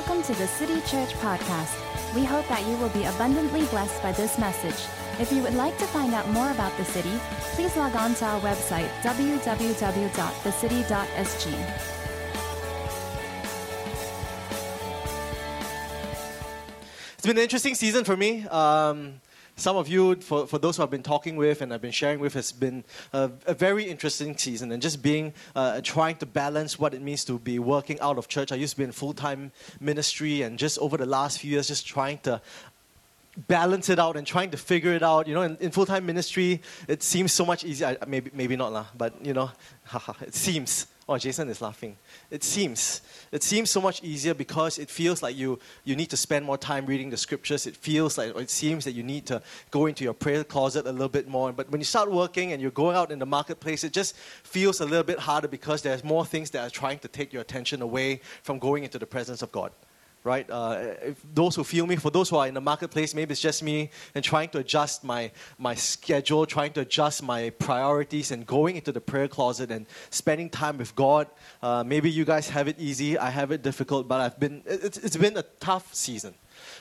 Welcome to the City Church Podcast. We hope that you will be abundantly blessed by this message. If you would like to find out more about the city, please log on to our website, www.thecity.sg. It's been an interesting season for me. Um, some of you, for, for those who I've been talking with and I've been sharing with, has been a, a very interesting season. And just being, uh, trying to balance what it means to be working out of church. I used to be in full time ministry, and just over the last few years, just trying to balance it out and trying to figure it out. You know, in, in full time ministry, it seems so much easier. Maybe, maybe not, lah, but you know, it seems. Oh, Jason is laughing. It seems. It seems so much easier because it feels like you, you need to spend more time reading the scriptures. It feels like, it seems that you need to go into your prayer closet a little bit more. But when you start working and you're going out in the marketplace, it just feels a little bit harder because there's more things that are trying to take your attention away from going into the presence of God right? Uh, those who feel me, for those who are in the marketplace, maybe it's just me and trying to adjust my, my schedule, trying to adjust my priorities and going into the prayer closet and spending time with God. Uh, maybe you guys have it easy, I have it difficult, but I've been, it's, it's been a tough season.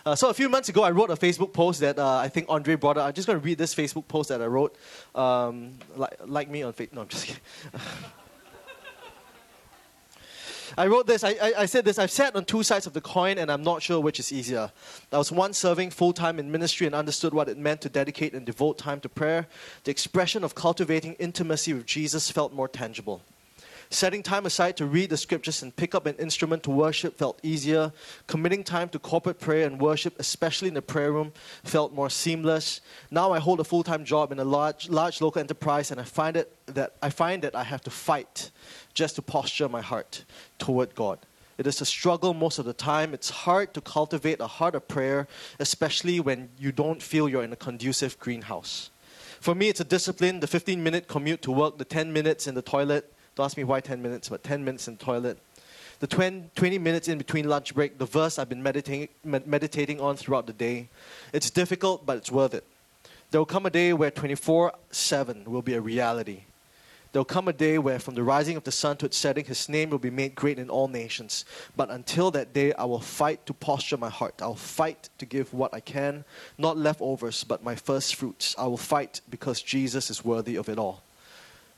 Uh, so a few months ago, I wrote a Facebook post that uh, I think Andre brought up. I'm just going to read this Facebook post that I wrote. Um, like, like me on Facebook. No, I'm just kidding. I wrote this, I, I, I, said this, I've sat on two sides of the coin and I'm not sure which is easier. I was once serving full time in ministry and understood what it meant to dedicate and devote time to prayer. The expression of cultivating intimacy with Jesus felt more tangible. Setting time aside to read the scriptures and pick up an instrument to worship felt easier. Committing time to corporate prayer and worship, especially in the prayer room, felt more seamless. Now I hold a full-time job in a large, large local enterprise, and I find it that I find that I have to fight just to posture my heart toward God. It is a struggle most of the time. It's hard to cultivate a heart of prayer, especially when you don't feel you're in a conducive greenhouse. For me, it's a discipline the 15 minute commute to work, the 10 minutes in the toilet, don't ask me why 10 minutes, but 10 minutes in the toilet. The 20 minutes in between lunch break, the verse I've been meditating, meditating on throughout the day. It's difficult, but it's worth it. There will come a day where 24 7 will be a reality. There will come a day where, from the rising of the sun to its setting, his name will be made great in all nations. But until that day, I will fight to posture my heart. I'll fight to give what I can, not leftovers, but my first fruits. I will fight because Jesus is worthy of it all.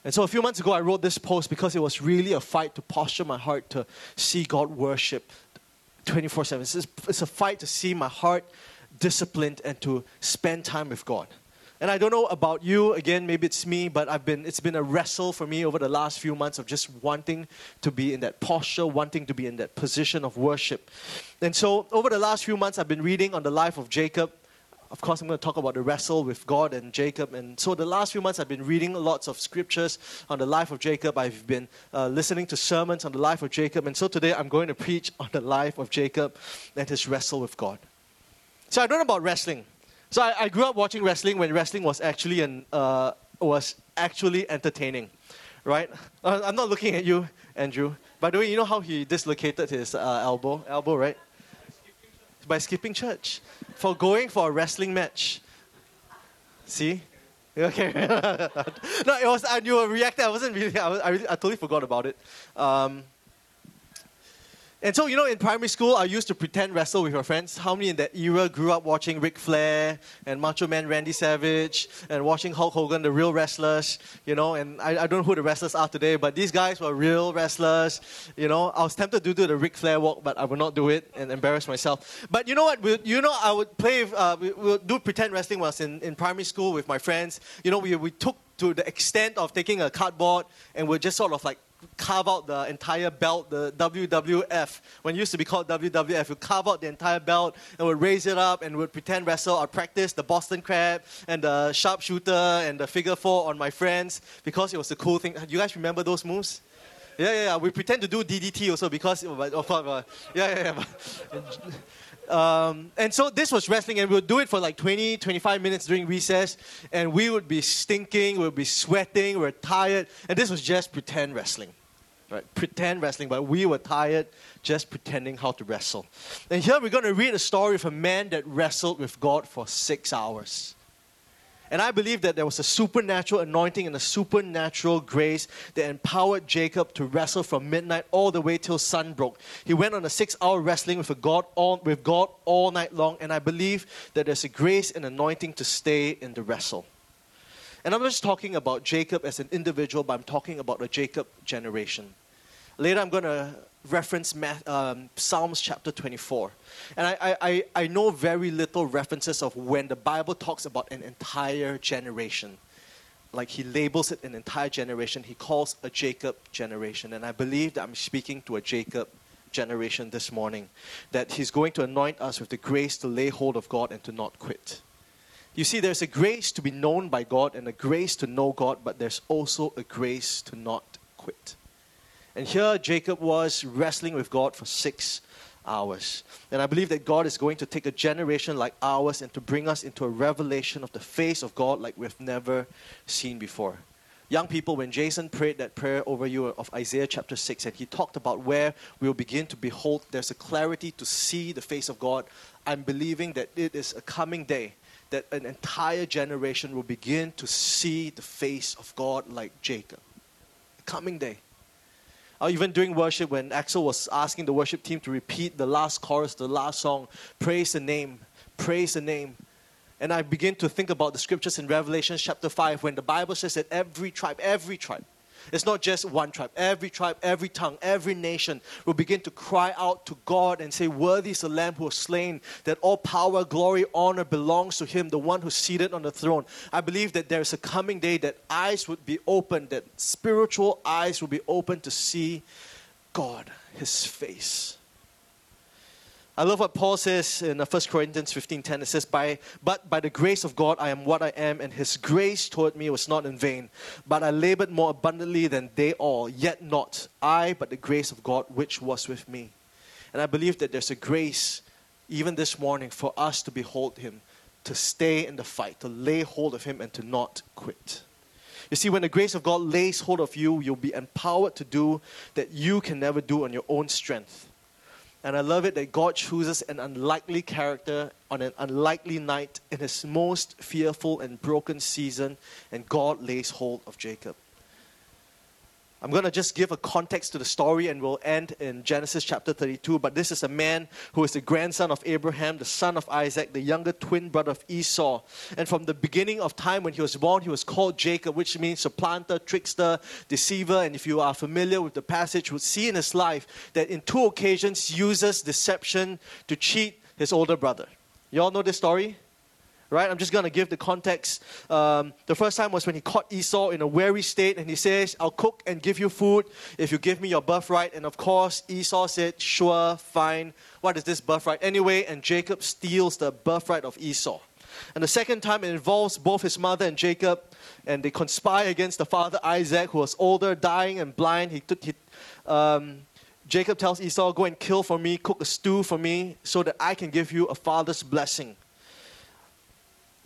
And so a few months ago, I wrote this post because it was really a fight to posture my heart to see God worship 24 7. It's a fight to see my heart disciplined and to spend time with God. And I don't know about you, again, maybe it's me, but I've been, it's been a wrestle for me over the last few months of just wanting to be in that posture, wanting to be in that position of worship. And so over the last few months, I've been reading on the life of Jacob of course, I'm going to talk about the wrestle with God and Jacob. And so, the last few months, I've been reading lots of scriptures on the life of Jacob. I've been uh, listening to sermons on the life of Jacob. And so, today, I'm going to preach on the life of Jacob and his wrestle with God. So, I don't know about wrestling. So, I, I grew up watching wrestling when wrestling was actually, an, uh, was actually entertaining, right? Uh, I'm not looking at you, Andrew. By the way, you know how he dislocated his uh, elbow? Elbow, right? By skipping church for going for a wrestling match. See? Okay. no, it was, and you were reacting. I wasn't really, I, was, I, really, I totally forgot about it. Um, and so, you know, in primary school, I used to pretend wrestle with your friends. How many in that era grew up watching Ric Flair and Macho Man Randy Savage and watching Hulk Hogan, the real wrestlers, you know? And I, I don't know who the wrestlers are today, but these guys were real wrestlers, you know? I was tempted to do the Ric Flair walk, but I would not do it and embarrass myself. But you know what? We, you know, I would play, uh, we, we would do pretend wrestling when I was in, in primary school with my friends. You know, we, we took to the extent of taking a cardboard and we'd just sort of like carve out the entire belt, the WWF. When it used to be called WWF, we carve out the entire belt and would raise it up and would pretend wrestle or practice the Boston Crab and the sharpshooter and the figure four on my friends because it was a cool thing. You guys remember those moves? Yeah, yeah, yeah. We pretend to do DDT also because, of course, uh, yeah, yeah, yeah. Um, and so this was wrestling, and we would do it for like 20, 25 minutes during recess, and we would be stinking, we would be sweating, we are tired, and this was just pretend wrestling. Right? Pretend wrestling, but we were tired just pretending how to wrestle. And here we're going to read a story of a man that wrestled with God for six hours. And I believe that there was a supernatural anointing and a supernatural grace that empowered Jacob to wrestle from midnight all the way till sun broke. He went on a six-hour wrestling with, God all, with God all night long, and I believe that there's a grace and anointing to stay in the wrestle. And I'm not just talking about Jacob as an individual, but I'm talking about the Jacob generation. Later, I'm going to reference um, Psalms chapter 24. And I, I, I know very little references of when the Bible talks about an entire generation. Like he labels it an entire generation, he calls a Jacob generation. And I believe that I'm speaking to a Jacob generation this morning, that he's going to anoint us with the grace to lay hold of God and to not quit. You see, there's a grace to be known by God and a grace to know God, but there's also a grace to not quit. And here Jacob was wrestling with God for six hours. And I believe that God is going to take a generation like ours and to bring us into a revelation of the face of God like we've never seen before. Young people, when Jason prayed that prayer over you of Isaiah chapter 6, and he talked about where we'll begin to behold, there's a clarity to see the face of God. I'm believing that it is a coming day that an entire generation will begin to see the face of God like Jacob. A coming day. Or even during worship, when Axel was asking the worship team to repeat the last chorus, the last song, praise the name, praise the name. And I begin to think about the scriptures in Revelation chapter 5 when the Bible says that every tribe, every tribe, it's not just one tribe. Every tribe, every tongue, every nation will begin to cry out to God and say, Worthy is the Lamb who was slain, that all power, glory, honor belongs to Him, the one who's seated on the throne. I believe that there's a coming day that eyes would be opened, that spiritual eyes will be opened to see God, His face. I love what Paul says in 1 uh, Corinthians 15:10. It says, by, But by the grace of God I am what I am, and his grace toward me was not in vain. But I labored more abundantly than they all, yet not I, but the grace of God which was with me. And I believe that there's a grace even this morning for us to behold him, to stay in the fight, to lay hold of him, and to not quit. You see, when the grace of God lays hold of you, you'll be empowered to do that you can never do on your own strength. And I love it that God chooses an unlikely character on an unlikely night in his most fearful and broken season, and God lays hold of Jacob. I'm going to just give a context to the story and we'll end in Genesis chapter 32. But this is a man who is the grandson of Abraham, the son of Isaac, the younger twin brother of Esau. And from the beginning of time when he was born, he was called Jacob, which means supplanter, trickster, deceiver. And if you are familiar with the passage, will see in his life that in two occasions uses deception to cheat his older brother. You all know this story? Right? I'm just going to give the context. Um, the first time was when he caught Esau in a weary state, and he says, I'll cook and give you food if you give me your birthright. And of course, Esau said, Sure, fine. What is this birthright anyway? And Jacob steals the birthright of Esau. And the second time, it involves both his mother and Jacob, and they conspire against the father Isaac, who was older, dying, and blind. He, took, he um, Jacob tells Esau, Go and kill for me, cook a stew for me, so that I can give you a father's blessing.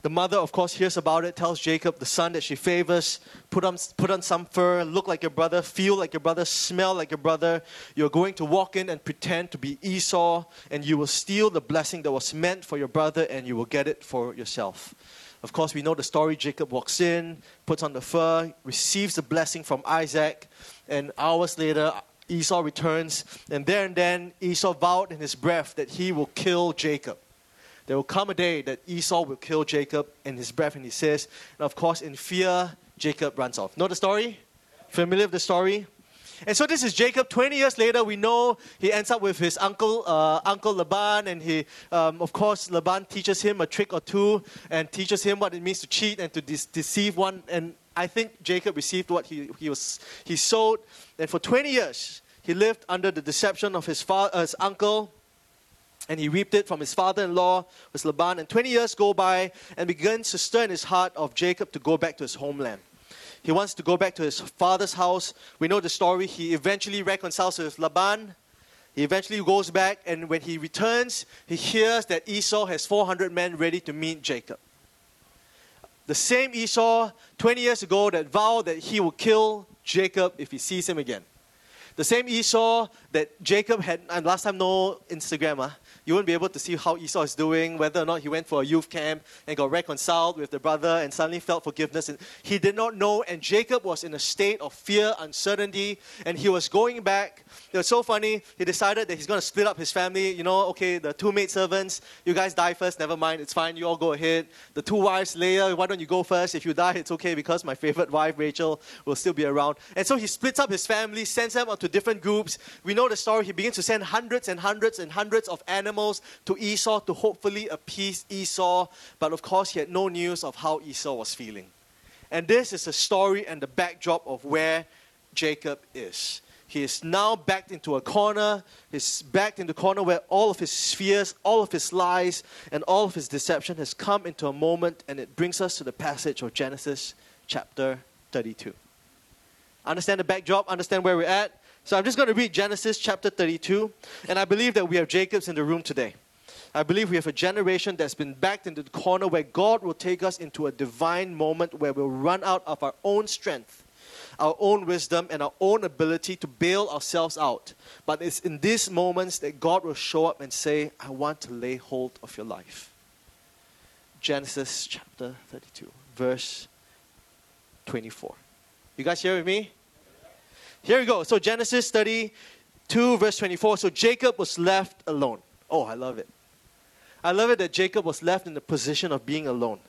The mother, of course, hears about it, tells Jacob, the son that she favors, put on, put on some fur, look like your brother, feel like your brother, smell like your brother. You're going to walk in and pretend to be Esau, and you will steal the blessing that was meant for your brother, and you will get it for yourself. Of course, we know the story. Jacob walks in, puts on the fur, receives the blessing from Isaac, and hours later, Esau returns, and there and then Esau vowed in his breath that he will kill Jacob. There will come a day that Esau will kill Jacob in his breath, and he says, and of course, in fear, Jacob runs off. Know the story? Familiar with the story? And so this is Jacob. 20 years later, we know he ends up with his uncle, uh, Uncle Laban, and he, um, of course, Laban teaches him a trick or two and teaches him what it means to cheat and to de- deceive one. And I think Jacob received what he, he was he sowed. And for 20 years, he lived under the deception of his, fa- uh, his uncle and he reaped it from his father-in-law, was Laban. And 20 years go by and begins to stir in his heart of Jacob to go back to his homeland. He wants to go back to his father's house. We know the story. He eventually reconciles with Laban. He eventually goes back, and when he returns, he hears that Esau has 400 men ready to meet Jacob. The same Esau, 20 years ago, that vowed that he will kill Jacob if he sees him again. The same Esau that Jacob had, and last time no Instagram, uh, You won't be able to see how Esau is doing, whether or not he went for a youth camp and got reconciled with the brother and suddenly felt forgiveness. And he did not know, and Jacob was in a state of fear, uncertainty, and he was going back. It was so funny. He decided that he's going to split up his family. You know, okay, the two maid servants, you guys die first, never mind, it's fine, you all go ahead. The two wives, Leah, why don't you go first? If you die, it's okay because my favorite wife, Rachel, will still be around. And so he splits up his family, sends them out to different groups. We know the story. He begins to send hundreds and hundreds and hundreds of animals to Esau to hopefully appease Esau. But of course, he had no news of how Esau was feeling. And this is the story and the backdrop of where Jacob is. He is now backed into a corner. He's backed into a corner where all of his fears, all of his lies, and all of his deception has come into a moment, and it brings us to the passage of Genesis chapter 32. Understand the backdrop? Understand where we're at? So I'm just going to read Genesis chapter 32, and I believe that we have Jacobs in the room today. I believe we have a generation that's been backed into the corner where God will take us into a divine moment where we'll run out of our own strength, our own wisdom, and our own ability to bail ourselves out. But it's in these moments that God will show up and say, I want to lay hold of your life. Genesis chapter 32, verse 24. You guys here with me? Here we go. So Genesis 32, verse 24. So Jacob was left alone. Oh, I love it. I love it that Jacob was left in the position of being alone.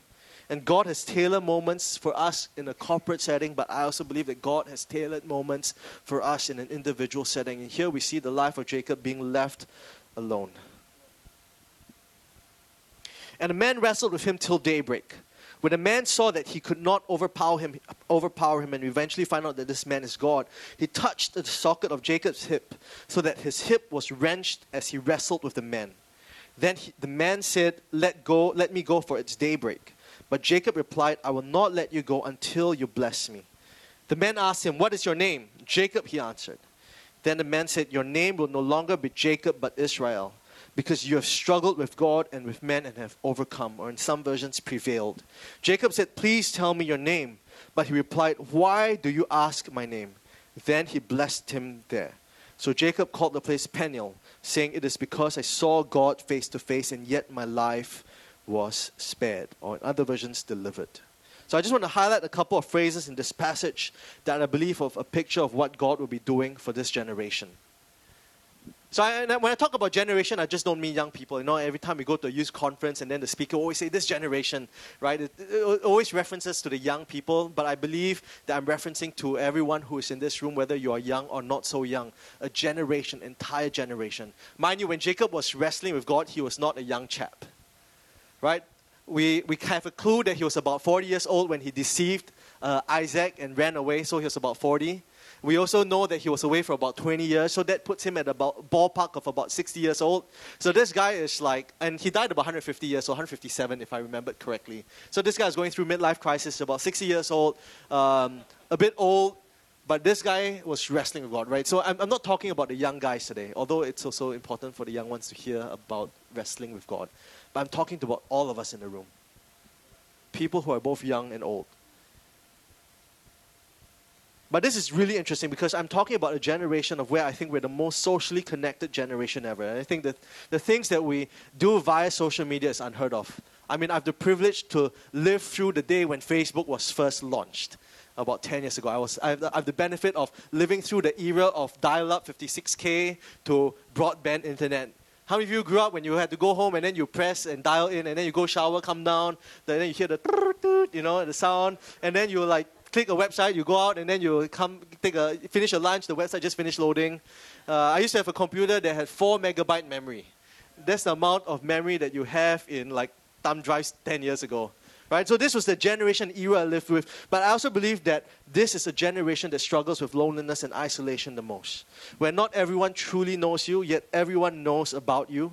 And God has tailored moments for us in a corporate setting, but I also believe that God has tailored moments for us in an individual setting. And here we see the life of Jacob being left alone. And a man wrestled with him till daybreak. When the man saw that he could not overpower him, overpower him and eventually find out that this man is God, he touched the socket of Jacob's hip so that his hip was wrenched as he wrestled with the man. Then he, the man said, "Let go, let me go for it's daybreak." But Jacob replied, "I will not let you go until you bless me." The man asked him, "What is your name?" Jacob, he answered. Then the man said, "Your name will no longer be Jacob but Israel." Because you have struggled with God and with men and have overcome, or in some versions, prevailed. Jacob said, Please tell me your name. But he replied, Why do you ask my name? Then he blessed him there. So Jacob called the place Peniel, saying, It is because I saw God face to face, and yet my life was spared, or in other versions, delivered. So I just want to highlight a couple of phrases in this passage that I believe of a picture of what God will be doing for this generation. So I, when I talk about generation, I just don't mean young people. You know, every time we go to a youth conference and then the speaker always say this generation, right? It, it always references to the young people, but I believe that I'm referencing to everyone who is in this room, whether you are young or not so young. A generation, entire generation. Mind you, when Jacob was wrestling with God, he was not a young chap, right? We, we have a clue that he was about 40 years old when he deceived uh, Isaac and ran away, so he was about 40. We also know that he was away for about 20 years, so that puts him at about ballpark of about 60 years old. So this guy is like, and he died about 150 years, so 157 if I remembered correctly. So this guy is going through midlife crisis, about 60 years old, um, a bit old, but this guy was wrestling with God, right? So I'm, I'm not talking about the young guys today, although it's also important for the young ones to hear about wrestling with God. But I'm talking about all of us in the room. People who are both young and old. But this is really interesting because I'm talking about a generation of where I think we're the most socially connected generation ever. And I think that the things that we do via social media is unheard of. I mean, I have the privilege to live through the day when Facebook was first launched about 10 years ago. I, was, I, have the, I have the benefit of living through the era of dial up 56K to broadband internet. How many of you grew up when you had to go home and then you press and dial in and then you go shower, come down, then you hear the you know, the sound, and then you're like click a website, you go out, and then you come take a finish your lunch. The website just finished loading. Uh, I used to have a computer that had four megabyte memory. That's the amount of memory that you have in like thumb drives 10 years ago. Right? So this was the generation era I lived with. But I also believe that this is a generation that struggles with loneliness and isolation the most. Where not everyone truly knows you, yet everyone knows about you.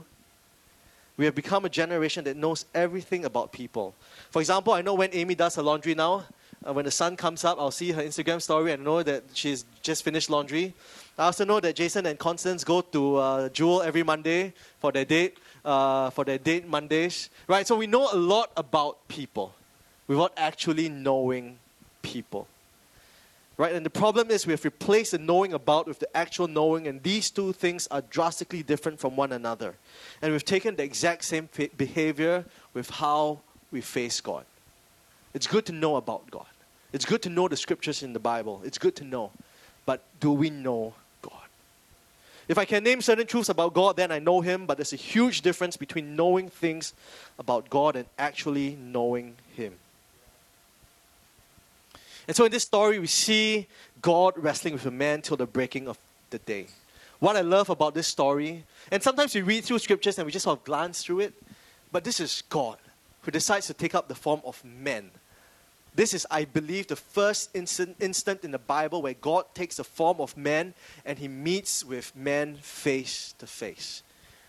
We have become a generation that knows everything about people. For example, I know when Amy does her laundry now, uh, when the sun comes up, I'll see her Instagram story and know that she's just finished laundry. I also know that Jason and Constance go to uh, Jewel every Monday for their date, uh, for their date Mondays, right? So we know a lot about people without actually knowing people. Right? And the problem is we have replaced the knowing about with the actual knowing, and these two things are drastically different from one another. And we've taken the exact same behavior with how we face God. It's good to know about God. It's good to know the scriptures in the Bible. It's good to know. But do we know God? If I can name certain truths about God, then I know Him, but there's a huge difference between knowing things about God and actually knowing Him. And so in this story, we see God wrestling with a man till the breaking of the day. What I love about this story, and sometimes we read through scriptures and we just sort of glance through it, but this is God who decides to take up the form of men. This is, I believe, the first instant, instant in the Bible where God takes the form of man and he meets with men face to face.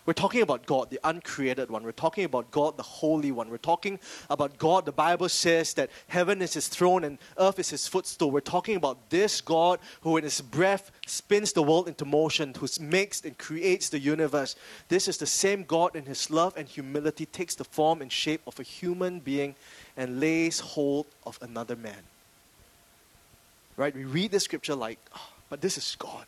We're talking about God, the uncreated one. We're talking about God, the Holy One. We're talking about God. The Bible says that heaven is his throne and earth is his footstool. We're talking about this God who, in his breath, spins the world into motion, who makes and creates the universe. This is the same God in his love and humility takes the form and shape of a human being and lays hold of another man. Right? We read the scripture like, oh, but this is God.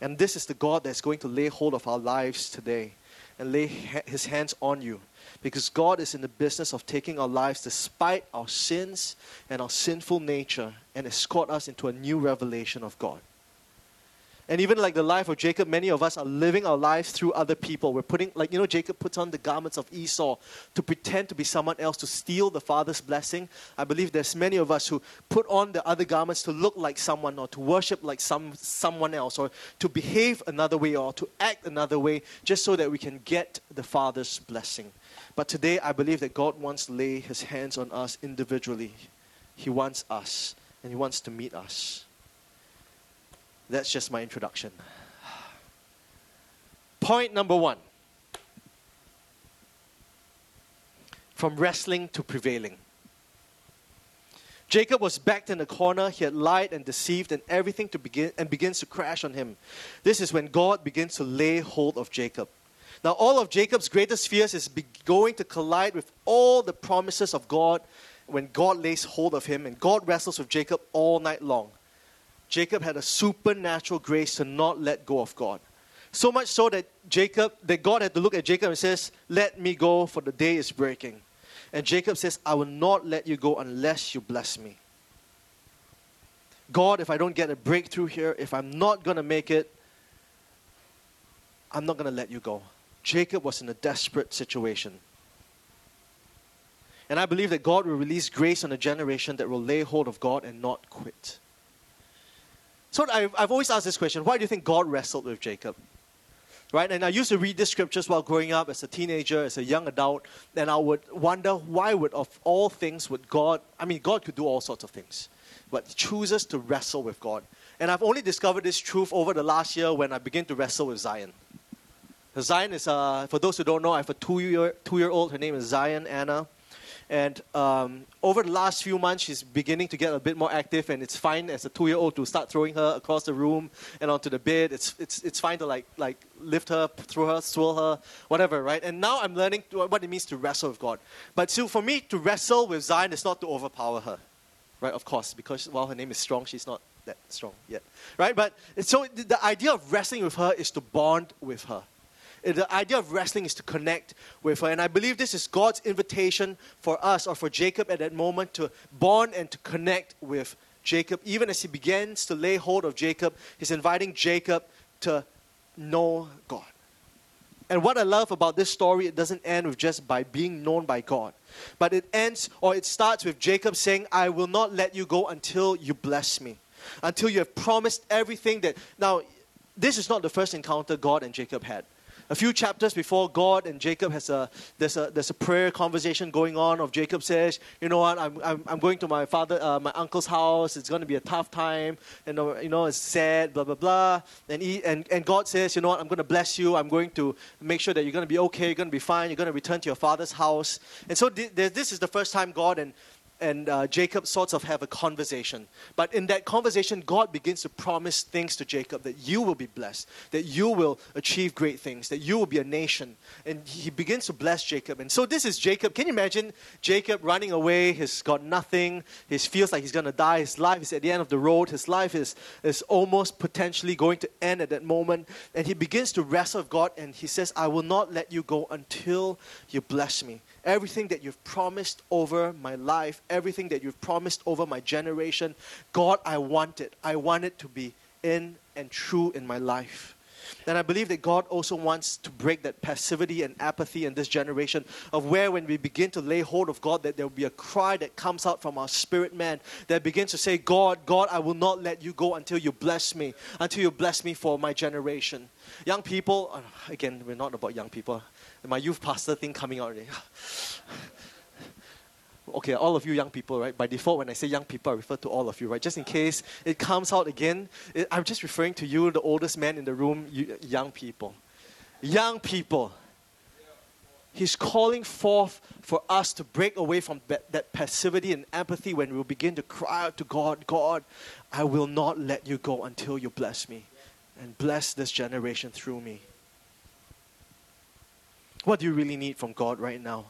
And this is the God that's going to lay hold of our lives today and lay his hands on you. Because God is in the business of taking our lives despite our sins and our sinful nature and escort us into a new revelation of God. And even like the life of Jacob, many of us are living our lives through other people. We're putting, like, you know, Jacob puts on the garments of Esau to pretend to be someone else, to steal the father's blessing. I believe there's many of us who put on the other garments to look like someone or to worship like some, someone else or to behave another way or to act another way just so that we can get the father's blessing. But today, I believe that God wants to lay his hands on us individually. He wants us and he wants to meet us. That's just my introduction. Point number one from wrestling to prevailing. Jacob was backed in a corner. He had lied and deceived, and everything to begin and begins to crash on him. This is when God begins to lay hold of Jacob. Now, all of Jacob's greatest fears is going to collide with all the promises of God when God lays hold of him, and God wrestles with Jacob all night long. Jacob had a supernatural grace to not let go of God. So much so that Jacob, that God had to look at Jacob and says, Let me go, for the day is breaking. And Jacob says, I will not let you go unless you bless me. God, if I don't get a breakthrough here, if I'm not going to make it, I'm not going to let you go. Jacob was in a desperate situation. And I believe that God will release grace on a generation that will lay hold of God and not quit. So I've, I've always asked this question why do you think God wrestled with Jacob? Right? And I used to read these scriptures while growing up as a teenager, as a young adult, and I would wonder why would, of all things, would God, I mean, God could do all sorts of things, but chooses to wrestle with God. And I've only discovered this truth over the last year when I began to wrestle with Zion. Zion is, uh, for those who don't know, I have a two year, two year old. Her name is Zion Anna. And um, over the last few months, she's beginning to get a bit more active, and it's fine as a two-year-old to start throwing her across the room and onto the bed. It's, it's, it's fine to like, like lift her, throw her, swirl her, whatever, right? And now I'm learning what it means to wrestle with God. But so for me, to wrestle with Zion is not to overpower her, right? Of course, because while her name is strong, she's not that strong yet, right? But so the idea of wrestling with her is to bond with her Uh, the idea of wrestling is to connect with her. And I believe this is God's invitation for us or for Jacob at that moment to bond and to connect with Jacob. Even as he begins to lay hold of Jacob, he's inviting Jacob to know God. And what I love about this story, it doesn't end with just by being known by God, but it ends or it starts with Jacob saying, I will not let you go until you bless me, until you have promised everything that. Now, this is not the first encounter God and Jacob had a few chapters before God and Jacob has a there's a there's a prayer conversation going on of Jacob says, you know what, I'm I'm, I'm going to my father uh, my uncle's house. It's going to be a tough time, and uh, you know it's sad, blah blah blah. And he and and God says, you know what, I'm going to bless you. I'm going to make sure that you're going to be okay. You're going to be fine. You're going to return to your father's house. And so th- this is the first time God and and uh, Jacob sorts of have a conversation. But in that conversation, God begins to promise things to Jacob that you will be blessed, that you will achieve great things, that you will be a nation. And he begins to bless Jacob. And so this is Jacob. Can you imagine Jacob running away? He's got nothing. He feels like he's going to die. His life is at the end of the road. His life is, is almost potentially going to end at that moment. And he begins to wrestle with God and he says, I will not let you go until you bless me everything that you've promised over my life, everything that you've promised over my generation. God, I want it. I want it to be in and true in my life. And I believe that God also wants to break that passivity and apathy in this generation of where when we begin to lay hold of God, that there will be a cry that comes out from our spirit man that begins to say, God, God, I will not let you go until you bless me, until you bless me for my generation. Young people, uh, again, we're not about young people my youth pastor thing coming out already. okay, all of you young people, right? By default, when I say young people, I refer to all of you, right? Just in case it comes out again, it, I'm just referring to you, the oldest man in the room, you, young people. Young people. He's calling forth for us to break away from that, that passivity and apathy when we begin to cry out to God, God, I will not let you go until you bless me and bless this generation through me. What do you really need from God right now?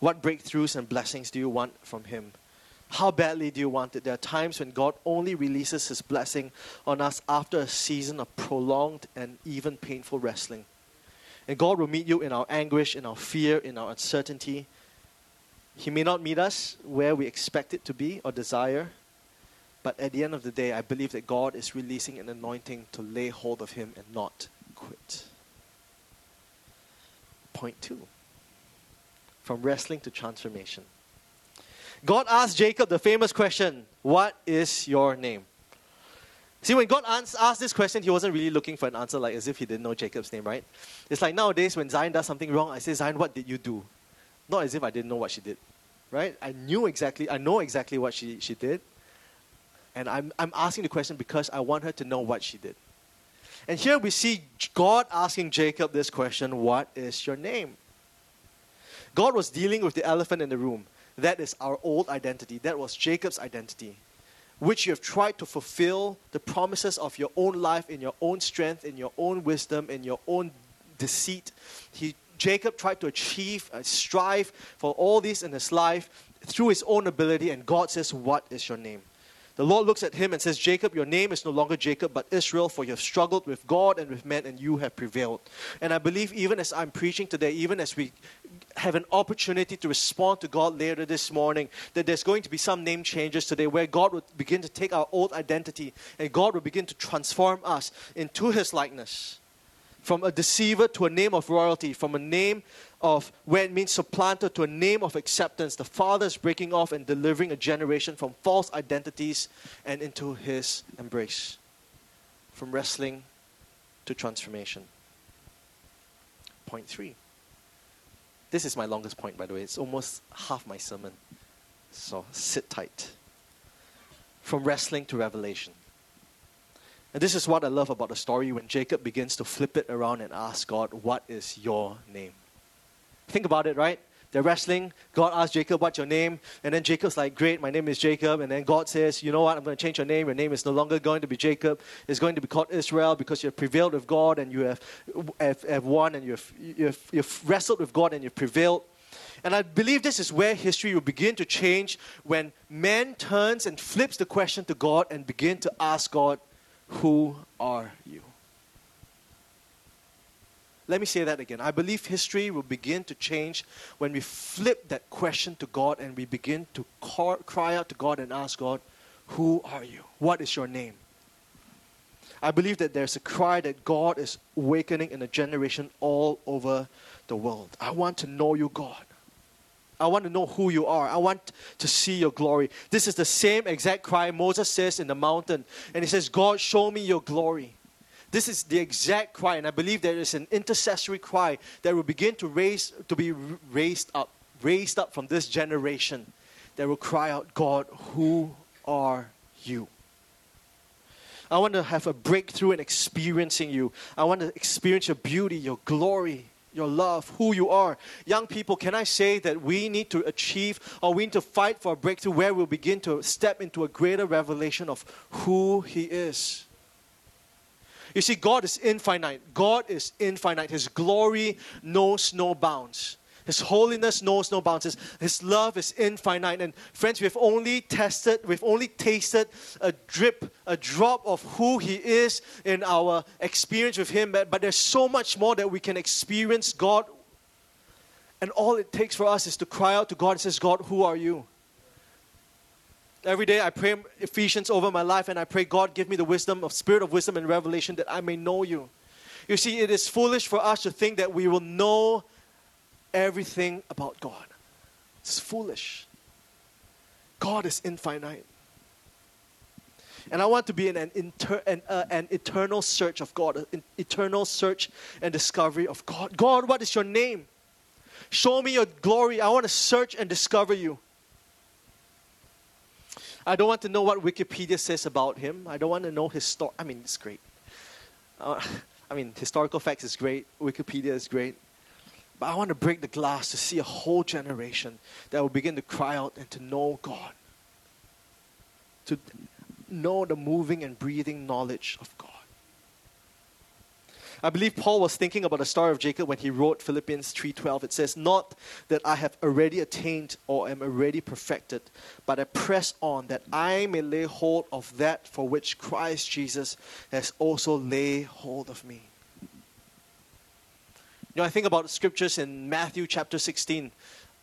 What breakthroughs and blessings do you want from Him? How badly do you want it? There are times when God only releases His blessing on us after a season of prolonged and even painful wrestling. And God will meet you in our anguish, in our fear, in our uncertainty. He may not meet us where we expect it to be or desire, but at the end of the day, I believe that God is releasing an anointing to lay hold of Him and not quit. Point two from wrestling to transformation. God asked Jacob the famous question, What is your name? See, when God asked this question, he wasn't really looking for an answer like as if he didn't know Jacob's name, right? It's like nowadays when Zion does something wrong, I say, Zion, what did you do? Not as if I didn't know what she did, right? I knew exactly, I know exactly what she, she did. And I'm, I'm asking the question because I want her to know what she did. And here we see God asking Jacob this question What is your name? God was dealing with the elephant in the room. That is our old identity. That was Jacob's identity, which you have tried to fulfill the promises of your own life in your own strength, in your own wisdom, in your own deceit. He, Jacob tried to achieve, uh, strive for all this in his life through his own ability, and God says, What is your name? The Lord looks at him and says, Jacob, your name is no longer Jacob, but Israel, for you have struggled with God and with men, and you have prevailed. And I believe, even as I'm preaching today, even as we have an opportunity to respond to God later this morning, that there's going to be some name changes today where God would begin to take our old identity and God will begin to transform us into His likeness. From a deceiver to a name of royalty, from a name of where it means supplanter to a name of acceptance. The Father is breaking off and delivering a generation from false identities and into His embrace. From wrestling to transformation. Point three. This is my longest point, by the way. It's almost half my sermon. So sit tight. From wrestling to revelation. And this is what I love about the story when Jacob begins to flip it around and ask God, What is your name? Think about it, right? They're wrestling. God asks Jacob, What's your name? And then Jacob's like, Great, my name is Jacob. And then God says, You know what? I'm going to change your name. Your name is no longer going to be Jacob. It's going to be called Israel because you have prevailed with God and you have, have, have won and you've, you've, you've wrestled with God and you've prevailed. And I believe this is where history will begin to change when man turns and flips the question to God and begin to ask God, Who are you? Let me say that again. I believe history will begin to change when we flip that question to God and we begin to cry out to God and ask God, Who are you? What is your name? I believe that there's a cry that God is awakening in a generation all over the world. I want to know you, God. I want to know who you are. I want to see your glory. This is the same exact cry Moses says in the mountain. And he says, God, show me your glory. This is the exact cry, and I believe there is an intercessory cry that will begin to raise to be raised up, raised up from this generation that will cry out, God, who are you? I want to have a breakthrough in experiencing you. I want to experience your beauty, your glory, your love, who you are. Young people, can I say that we need to achieve or we need to fight for a breakthrough where we'll begin to step into a greater revelation of who He is? You see, God is infinite. God is infinite. His glory knows no bounds. His holiness knows no bounds. His, love is infinite. And friends, we've only tested, we've only tasted a drip, a drop of who He is in our experience with Him. But, but there's so much more that we can experience God. And all it takes for us is to cry out to God and says, God, who are you? Every day I pray Ephesians over my life and I pray, God, give me the wisdom of spirit of wisdom and revelation that I may know you. You see, it is foolish for us to think that we will know everything about God. It's foolish. God is infinite. And I want to be in an, inter, an, uh, an eternal search of God, an eternal search and discovery of God. God, what is your name? Show me your glory. I want to search and discover you. I don't want to know what Wikipedia says about him. I don't want to know his story. I mean, it's great. Uh, I mean, historical facts is great. Wikipedia is great. But I want to break the glass to see a whole generation that will begin to cry out and to know God. To know the moving and breathing knowledge of God. I believe Paul was thinking about the story of Jacob when he wrote Philippians 3:12. It says, "Not that I have already attained or am already perfected, but I press on that I may lay hold of that for which Christ Jesus has also laid hold of me." You know, I think about scriptures in Matthew chapter 16.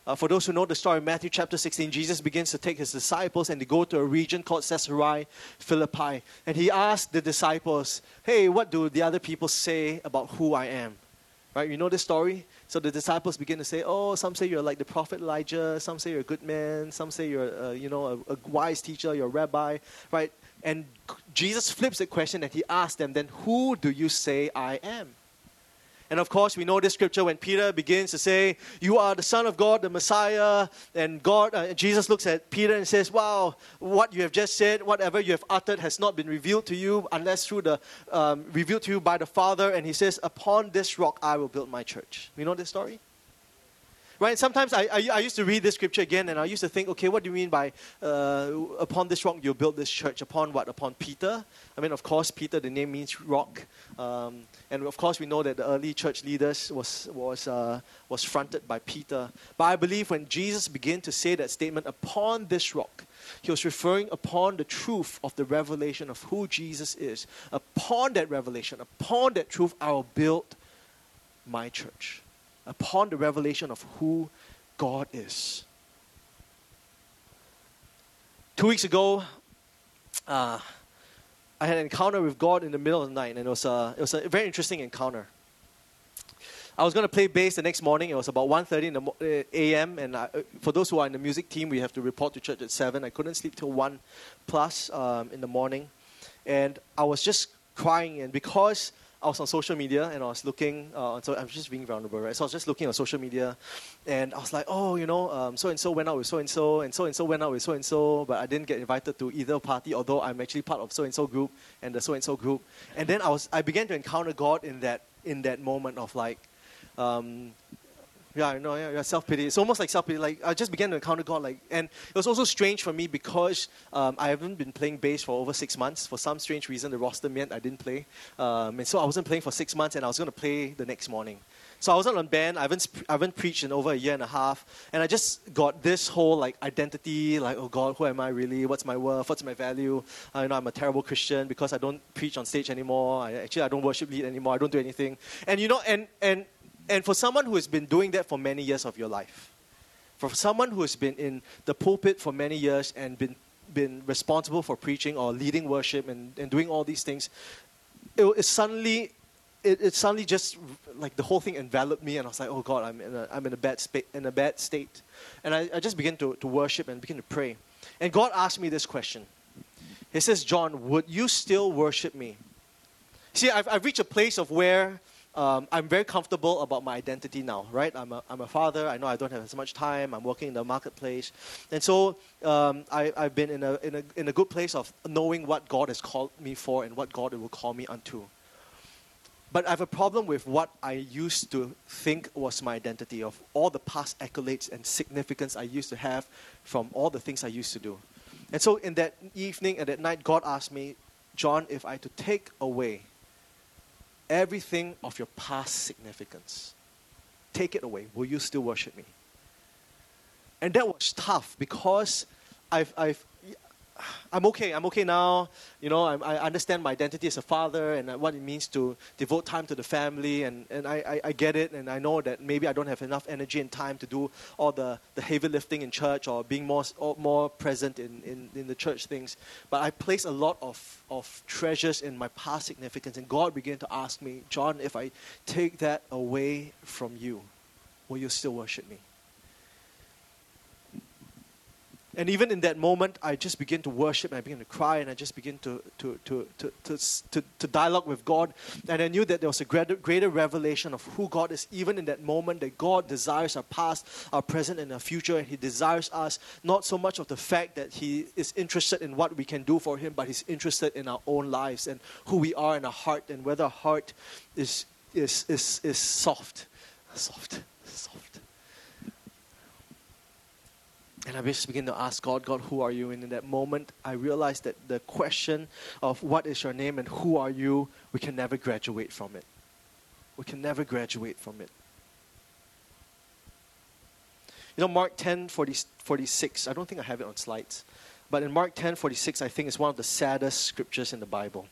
Uh, for those who know the story, Matthew chapter 16, Jesus begins to take his disciples and they go to a region called Caesarea Philippi. And he asked the disciples, Hey, what do the other people say about who I am? Right? You know the story? So the disciples begin to say, Oh, some say you're like the prophet Elijah, some say you're a good man, some say you're, uh, you know, a, a wise teacher, you're a rabbi, right? And Jesus flips the question and he asks them, Then who do you say I am? And of course, we know this scripture when Peter begins to say, You are the Son of God, the Messiah. And God, uh, Jesus looks at Peter and says, Wow, what you have just said, whatever you have uttered has not been revealed to you unless through the, um, revealed to you by the Father. And he says, Upon this rock I will build my church. You know this story? Right? Sometimes I, I, I, used to read this scripture again and I used to think, okay, what do you mean by uh, upon this rock you'll build this church? Upon what? Upon Peter? I mean, of course, Peter, the name means rock. Um, and of course, we know that the early church leaders was, was, uh, was fronted by Peter. But I believe when Jesus began to say that statement, upon this rock, he was referring upon the truth of the revelation of who Jesus is. Upon that revelation, upon that truth, I will build my church upon the revelation of who God is. Two weeks ago, uh, I had an encounter with God in the middle of the night, and it was a, it was a very interesting encounter. I was going to play bass the next morning. It was about 1.30 in the uh, a.m. And I, uh, for those who are in the music team, we have to report to church at 7. I couldn't sleep till 1 plus um, in the morning. And I was just crying. And because I was on social media and I was looking, uh, so I'm just being vulnerable, right? So I was just looking on social media and I was like, oh, you know, so and so went out with so and so, and so and so went out with so and so, but I didn't get invited to either party, although I'm actually part of so and so group and the so and so group. And then I was, I began to encounter God in that, in that moment of like, um, yeah, know. Yeah, yeah self pity. It's almost like self pity. Like I just began to encounter God. Like, and it was also strange for me because um, I haven't been playing bass for over six months. For some strange reason, the roster meant I didn't play, um, and so I wasn't playing for six months, and I was going to play the next morning. So I wasn't on band. I haven't I haven't preached in over a year and a half, and I just got this whole like identity. Like, oh God, who am I really? What's my worth? What's my value? I you know I'm a terrible Christian because I don't preach on stage anymore. I, actually I don't worship lead anymore. I don't do anything. And you know, and and and for someone who has been doing that for many years of your life, for someone who has been in the pulpit for many years and been, been responsible for preaching or leading worship and, and doing all these things, it, it suddenly it, it, suddenly just like the whole thing enveloped me and I was like, oh God, I'm in a, I'm in a bad spa- in a bad state. And I, I just began to, to worship and begin to pray. And God asked me this question. He says, John, would you still worship me? See, I've, I've reached a place of where um, I'm very comfortable about my identity now, right? I'm a, I'm a father. I know I don't have as much time. I'm working in the marketplace. And so um, I, I've been in a, in, a, in a good place of knowing what God has called me for and what God will call me unto. But I have a problem with what I used to think was my identity of all the past accolades and significance I used to have from all the things I used to do. And so in that evening and that night, God asked me, John, if I to take away everything of your past significance, take it away, will you still worship me? And that was tough because I've, I've I'm okay. I'm okay now. You know, I, I, understand my identity as a father and uh, what it means to devote time to the family, and, and I, I, I, get it. And I know that maybe I don't have enough energy and time to do all the, the heavy lifting in church or being more, more present in, in, in the church things. But I place a lot of, of treasures in my past significance, and God began to ask me, John, if I take that away from you, will you still worship me? And even in that moment, I just begin to worship and I begin to cry and I just begin to, to, to, to, to, to, dialogue with God. And I knew that there was a greater, greater revelation of who God is, even in that moment, that God desires our past, our present, and our future. And He desires us not so much of the fact that He is interested in what we can do for Him, but He's interested in our own lives and who we are in our heart and whether our heart is, is, is, is soft. Soft. Soft and I just begin to ask God, God, who are you? And in that moment, I realized that the question of what is your name and who are you, we can never graduate from it. We can never graduate from it. You know, Mark 10 40, 46, I don't think I have it on slides, but in Mark 10 46, I think it's one of the saddest scriptures in the Bible.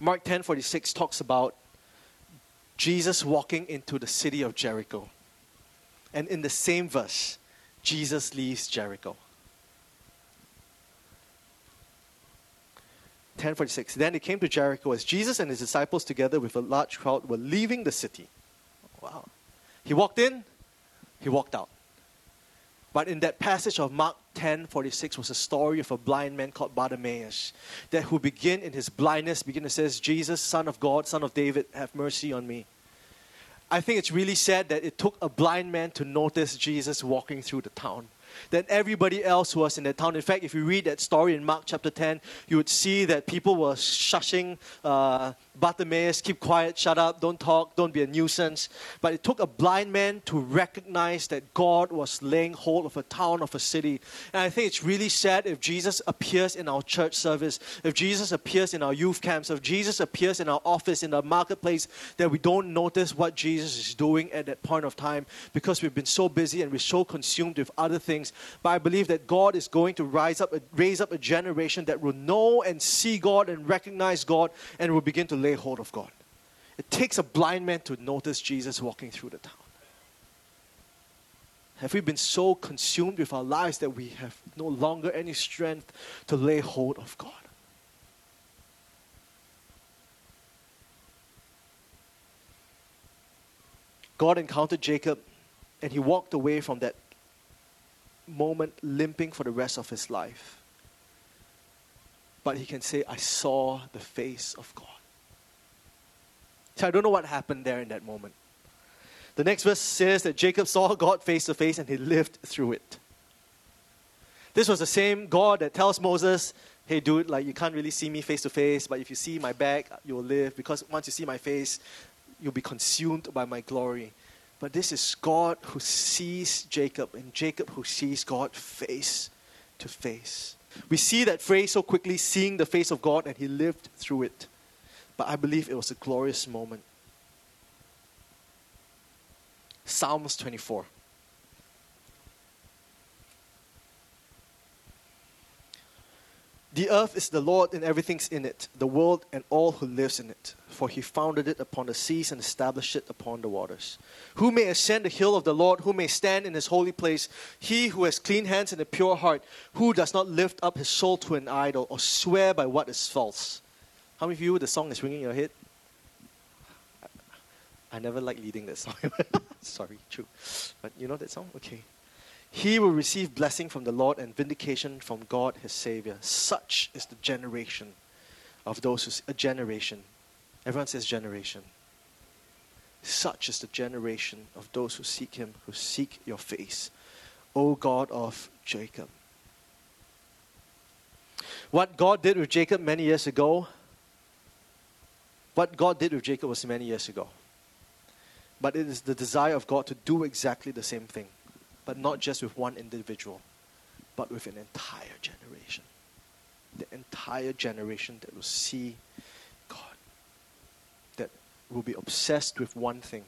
Mark 10 46 talks about Jesus walking into the city of Jericho. And in the same verse, Jesus leaves Jericho. 1046. Then they came to Jericho as Jesus and his disciples, together with a large crowd, were leaving the city. Wow. He walked in, he walked out. But in that passage of Mark 10 46 was a story of a blind man called Bartimaeus that who begin in his blindness, begin to says, Jesus, Son of God, Son of David, have mercy on me. I think it's really sad that it took a blind man to notice Jesus walking through the town That everybody else was in the town. In fact, if you read that story in Mark chapter 10, you would see that people were shushing uh, Bartimaeus, keep quiet, shut up, don't talk, don't be a nuisance. But it took a blind man to recognize that God was laying hold of a town, of a city. And I think it's really sad if Jesus appears in our church service, if Jesus appears in our youth camps, if Jesus appears in our office, in the marketplace, that we don't notice what Jesus is doing at that point of time because we've been so busy and we're so consumed with other things. But I believe that God is going to rise up, raise up a generation that will know and see God and recognize God and will begin to lay hold of God. It takes a blind man to notice Jesus walking through the town. Have we been so consumed with our lives that we have no longer any strength to lay hold of God? God encountered Jacob and he walked away from that moment limping for the rest of his life. But he can say, I saw the face of God. So I don't know what happened there in that moment. The next verse says that Jacob saw God face to face and he lived through it. This was the same God that tells Moses, hey dude, like you can't really see me face to face, but if you see my back, you'll live because once you see my face, you'll be consumed by my glory. But this is God who sees Jacob and Jacob who sees God face to face. We see that phrase so quickly, seeing the face of God, and he lived through it. But I believe it was a glorious moment. Psalms 24. The earth is the Lord and everything's in it, the world and all who lives in it. For he founded it upon the seas and established it upon the waters. Who may ascend the hill of the Lord? Who may stand in his holy place? He who has clean hands and a pure heart, who does not lift up his soul to an idol or swear by what is false. How many of you, the song is ringing in your head? I never like leading that song. Sorry, true. But you know that song? Okay. He will receive blessing from the Lord and vindication from God his Savior. Such is the generation of those who, a generation. Everyone says generation. Such is the generation of those who seek him, who seek your face, O God of Jacob. What God did with Jacob many years ago, What God did with Jacob was many years ago. But it is the desire of God to do exactly the same thing, but not just with one individual, but with an entire generation. The entire generation that will see God, that will be obsessed with one thing.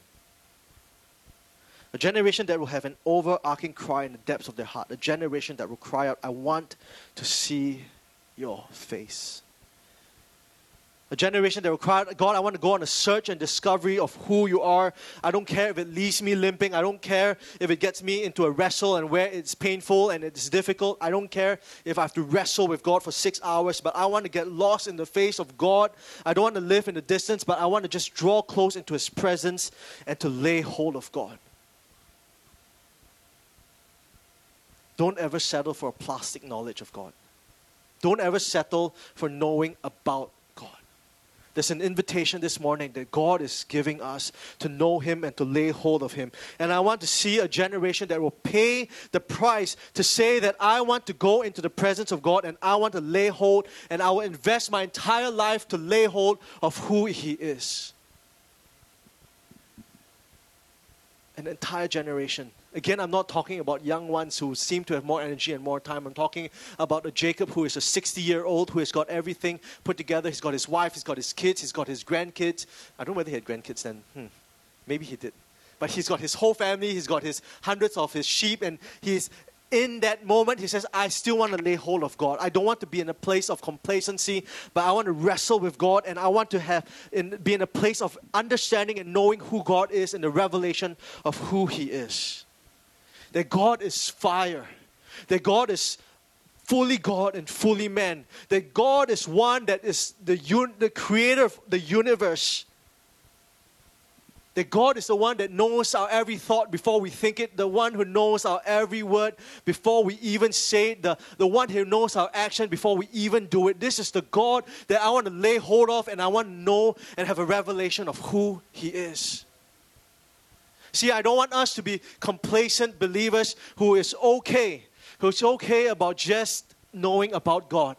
A generation that will have an overarching cry in the depths of their heart. A generation that will cry out, I want to see your face. A generation that will cry, God, I want to go on a search and discovery of who you are. I don't care if it leaves me limping. I don't care if it gets me into a wrestle and where it's painful and it's difficult. I don't care if I have to wrestle with God for six hours, but I want to get lost in the face of God. I don't want to live in the distance, but I want to just draw close into His presence and to lay hold of God. Don't ever settle for a plastic knowledge of God. Don't ever settle for knowing about there's an invitation this morning that God is giving us to know Him and to lay hold of Him. And I want to see a generation that will pay the price to say that I want to go into the presence of God and I want to lay hold and I will invest my entire life to lay hold of who He is. An entire generation Again, I'm not talking about young ones who seem to have more energy and more time. I'm talking about a Jacob who is a 60 year old who has got everything put together. He's got his wife, he's got his kids, he's got his grandkids. I don't know whether he had grandkids then. Hmm. Maybe he did. But he's got his whole family, he's got his hundreds of his sheep, and he's in that moment, he says, I still want to lay hold of God. I don't want to be in a place of complacency, but I want to wrestle with God and I want to have in, be in a place of understanding and knowing who God is and the revelation of who He is that God is fire, that God is fully God and fully man, that God is one that is the, un- the creator of the universe. That God is the one that knows our every thought before we think it, the one who knows our every word before we even say it, the, the one who knows our action before we even do it. This is the God that I want to lay hold of and I want to know and have a revelation of who He is. See, I don't want us to be complacent believers who is okay, who's okay about just knowing about God.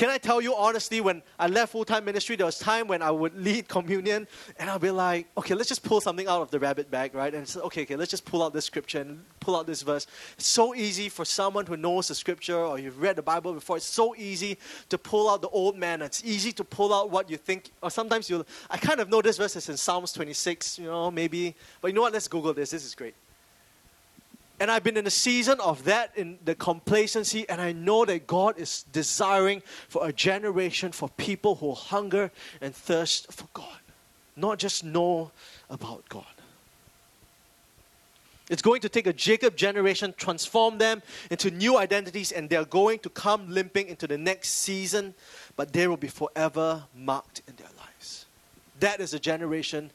Can I tell you honestly, when I left full time ministry, there was time when I would lead communion and I'll be like, okay, let's just pull something out of the rabbit bag, right? And say, okay, okay, let's just pull out this scripture and pull out this verse. It's so easy for someone who knows the scripture or you've read the Bible before, it's so easy to pull out the old man. It's easy to pull out what you think, or sometimes you'll, I kind of know this verse is in Psalms 26, you know, maybe. But you know what? Let's Google this. This is great. And I've been in a season of that in the complacency, and I know that God is desiring for a generation for people who hunger and thirst for God, not just know about God. It's going to take a Jacob generation, transform them into new identities, and they're going to come limping into the next season, but they will be forever marked in their lives. That is a generation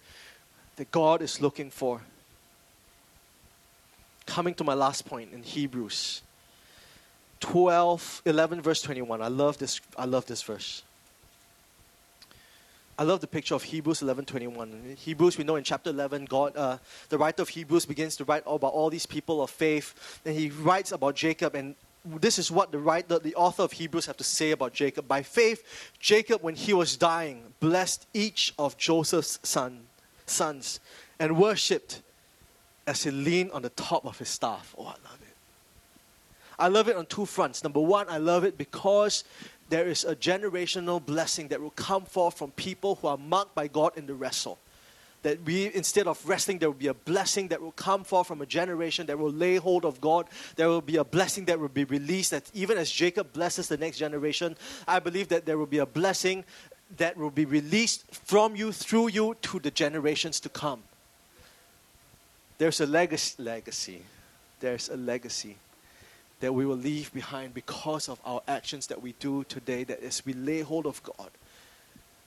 that God is looking for coming to my last point in Hebrews 12, 11, verse 21. I love this, I love this verse. I love the picture of Hebrews 11, 21. In Hebrews, we know in chapter 11, God, uh, the writer of Hebrews begins to write about all these people of faith. And he writes about Jacob, and this is what the writer, the author of Hebrews have to say about Jacob. By faith, Jacob, when he was dying, blessed each of Joseph's son, sons and worshipped as he leaned on the top of his staff. Oh, I love it. I love it on two fronts. Number one, I love it because there is a generational blessing that will come forth from people who are marked by God in the wrestle. That we, instead of wrestling, there will be a blessing that will come forth from a generation that will lay hold of God. There will be a blessing that will be released. That even as Jacob blesses the next generation, I believe that there will be a blessing that will be released from you, through you, to the generations to come there's a legacy, legacy. There's a legacy that we will leave behind because of our actions that we do today, that as we lay hold of God.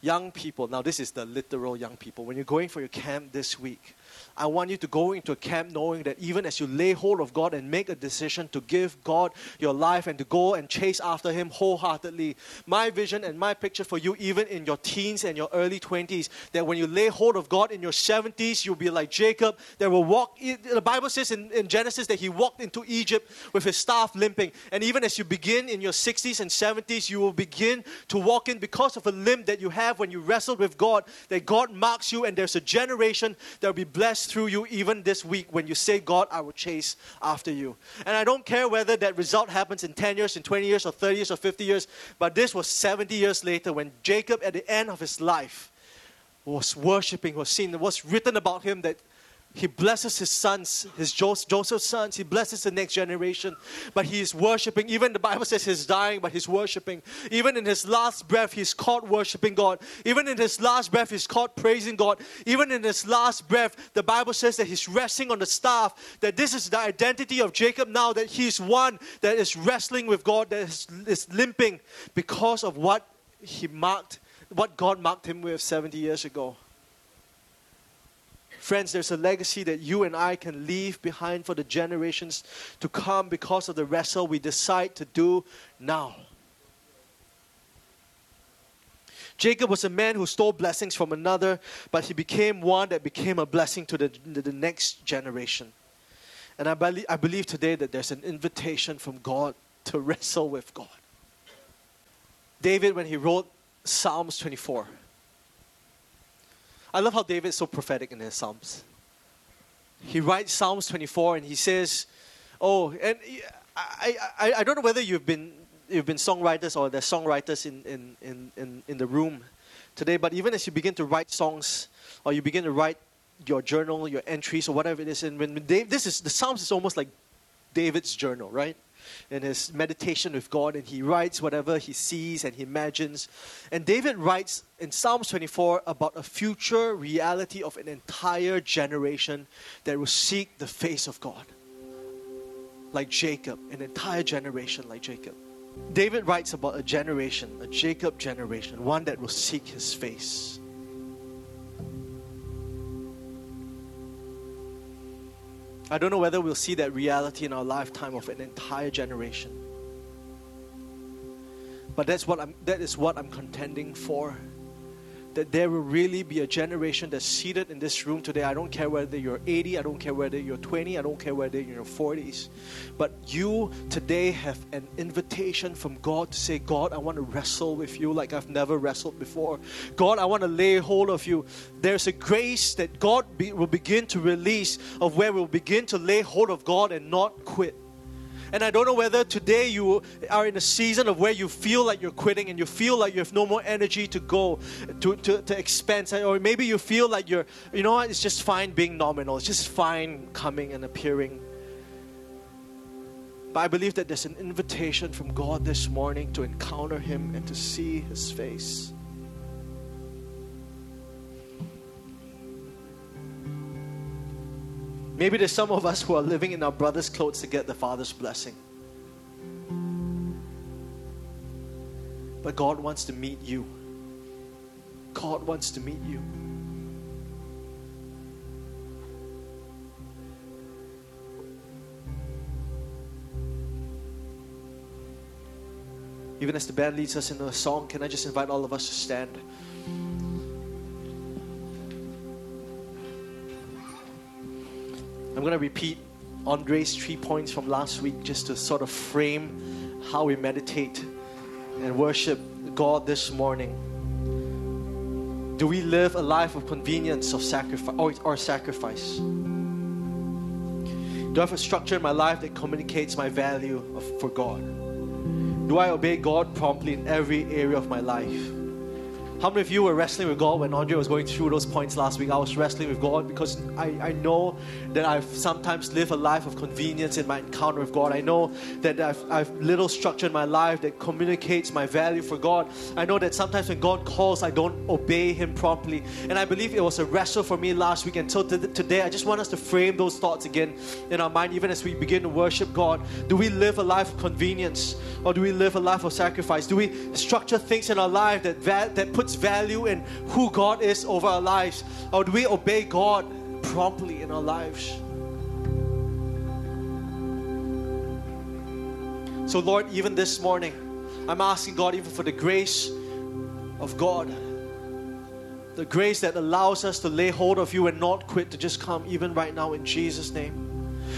Young people, now this is the literal young people. When you're going for your camp this week, I want you to go into a camp knowing that even as you lay hold of God and make a decision to give God your life and to go and chase after Him wholeheartedly, my vision and my picture for you, even in your teens and your early 20s, that when you lay hold of God in your 70s, you'll be like Jacob that will walk. The Bible says in, in Genesis that he walked into Egypt with his staff limping. And even as you begin in your 60s and 70s, you will begin to walk in because of a limp that you have when you wrestled with God, that God marks you and there's a generation that will be blessed through you even this week when you say, God, I will chase after you. And I don't care whether that result happens in 10 years, in 20 years, or 30 years, or 50 years, but this was 70 years later when Jacob, at the end of his life, was worshiping, was seen, was written about him that he blesses his sons, his Joseph's sons. He blesses the next generation. But he is worshiping. Even the Bible says he's dying, but he's worshiping. Even in his last breath, he's caught worshiping God. Even in his last breath, he's caught praising God. Even in his last breath, the Bible says that he's resting on the staff. That this is the identity of Jacob now, that he's one that is wrestling with God, that is, is limping because of what he marked, what God marked him with 70 years ago. Friends, there's a legacy that you and I can leave behind for the generations to come because of the wrestle we decide to do now. Jacob was a man who stole blessings from another, but he became one that became a blessing to the, the next generation. And I, believe, I believe today that there's an invitation from God to wrestle with God. David, when he wrote Psalms 24, I love how David's so prophetic in his Psalms. He writes Psalms 24 and he says, Oh, and I, I, I don't know whether you've been, you've been songwriters or there's songwriters in, in, in, in, in the room today, but even as you begin to write songs or you begin to write your journal, your entries, or whatever it is, and when Dave, this is the Psalms is almost like David's journal, right? In his meditation with God, and he writes whatever he sees and he imagines. And David writes in Psalms 24 about a future reality of an entire generation that will seek the face of God, like Jacob, an entire generation like Jacob. David writes about a generation, a Jacob generation, one that will seek his face. I don't know whether we'll see that reality in our lifetime of an entire generation. But that's what I'm, that is what I'm contending for that there will really be a generation that's seated in this room today. I don't care whether you're 80, I don't care whether you're 20, I don't care whether you're in your 40s. But you today have an invitation from God to say, God, I want to wrestle with you like I've never wrestled before. God, I want to lay hold of you. There's a grace that God be, will begin to release of where we'll begin to lay hold of God and not quit. And I don't know whether today you are in a season of where you feel like you're quitting and you feel like you have no more energy to go, to, to, to expand. Or maybe you feel like you're, you know what, it's just fine being nominal. It's just fine coming and appearing. But I believe that there's an invitation from God this morning to encounter Him and to see His face. Maybe there's some of us who are living in our brother's clothes to get the Father's blessing. But God wants to meet you. God wants to meet you. Even as the band leads us in a song, can I just invite all of us to stand? I'm going to repeat Andre's three points from last week just to sort of frame how we meditate and worship God this morning. Do we live a life of convenience of sacrifice or, or sacrifice? Do I have a structure in my life that communicates my value of, for God? Do I obey God promptly in every area of my life? How many of you were wrestling with God when Andre was going through those points last week? I was wrestling with God because I, I know that I've sometimes lived a life of convenience in my encounter with God. I know that I've, I've little structure in my life that communicates my value for God. I know that sometimes when God calls, I don't obey Him promptly. And I believe it was a wrestle for me last week. And so today, I just want us to frame those thoughts again in our mind, even as we begin to worship God. Do we live a life of convenience or do we live a life of sacrifice? Do we structure things in our life that, that puts puts value in who God is over our lives? Or do we obey God promptly in our lives? So, Lord, even this morning, I'm asking God even for the grace of God. The grace that allows us to lay hold of you and not quit, to just come even right now in Jesus' name.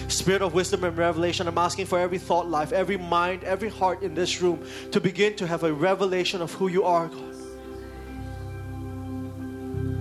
Spirit of wisdom and revelation, I'm asking for every thought life, every mind, every heart in this room to begin to have a revelation of who you are, God.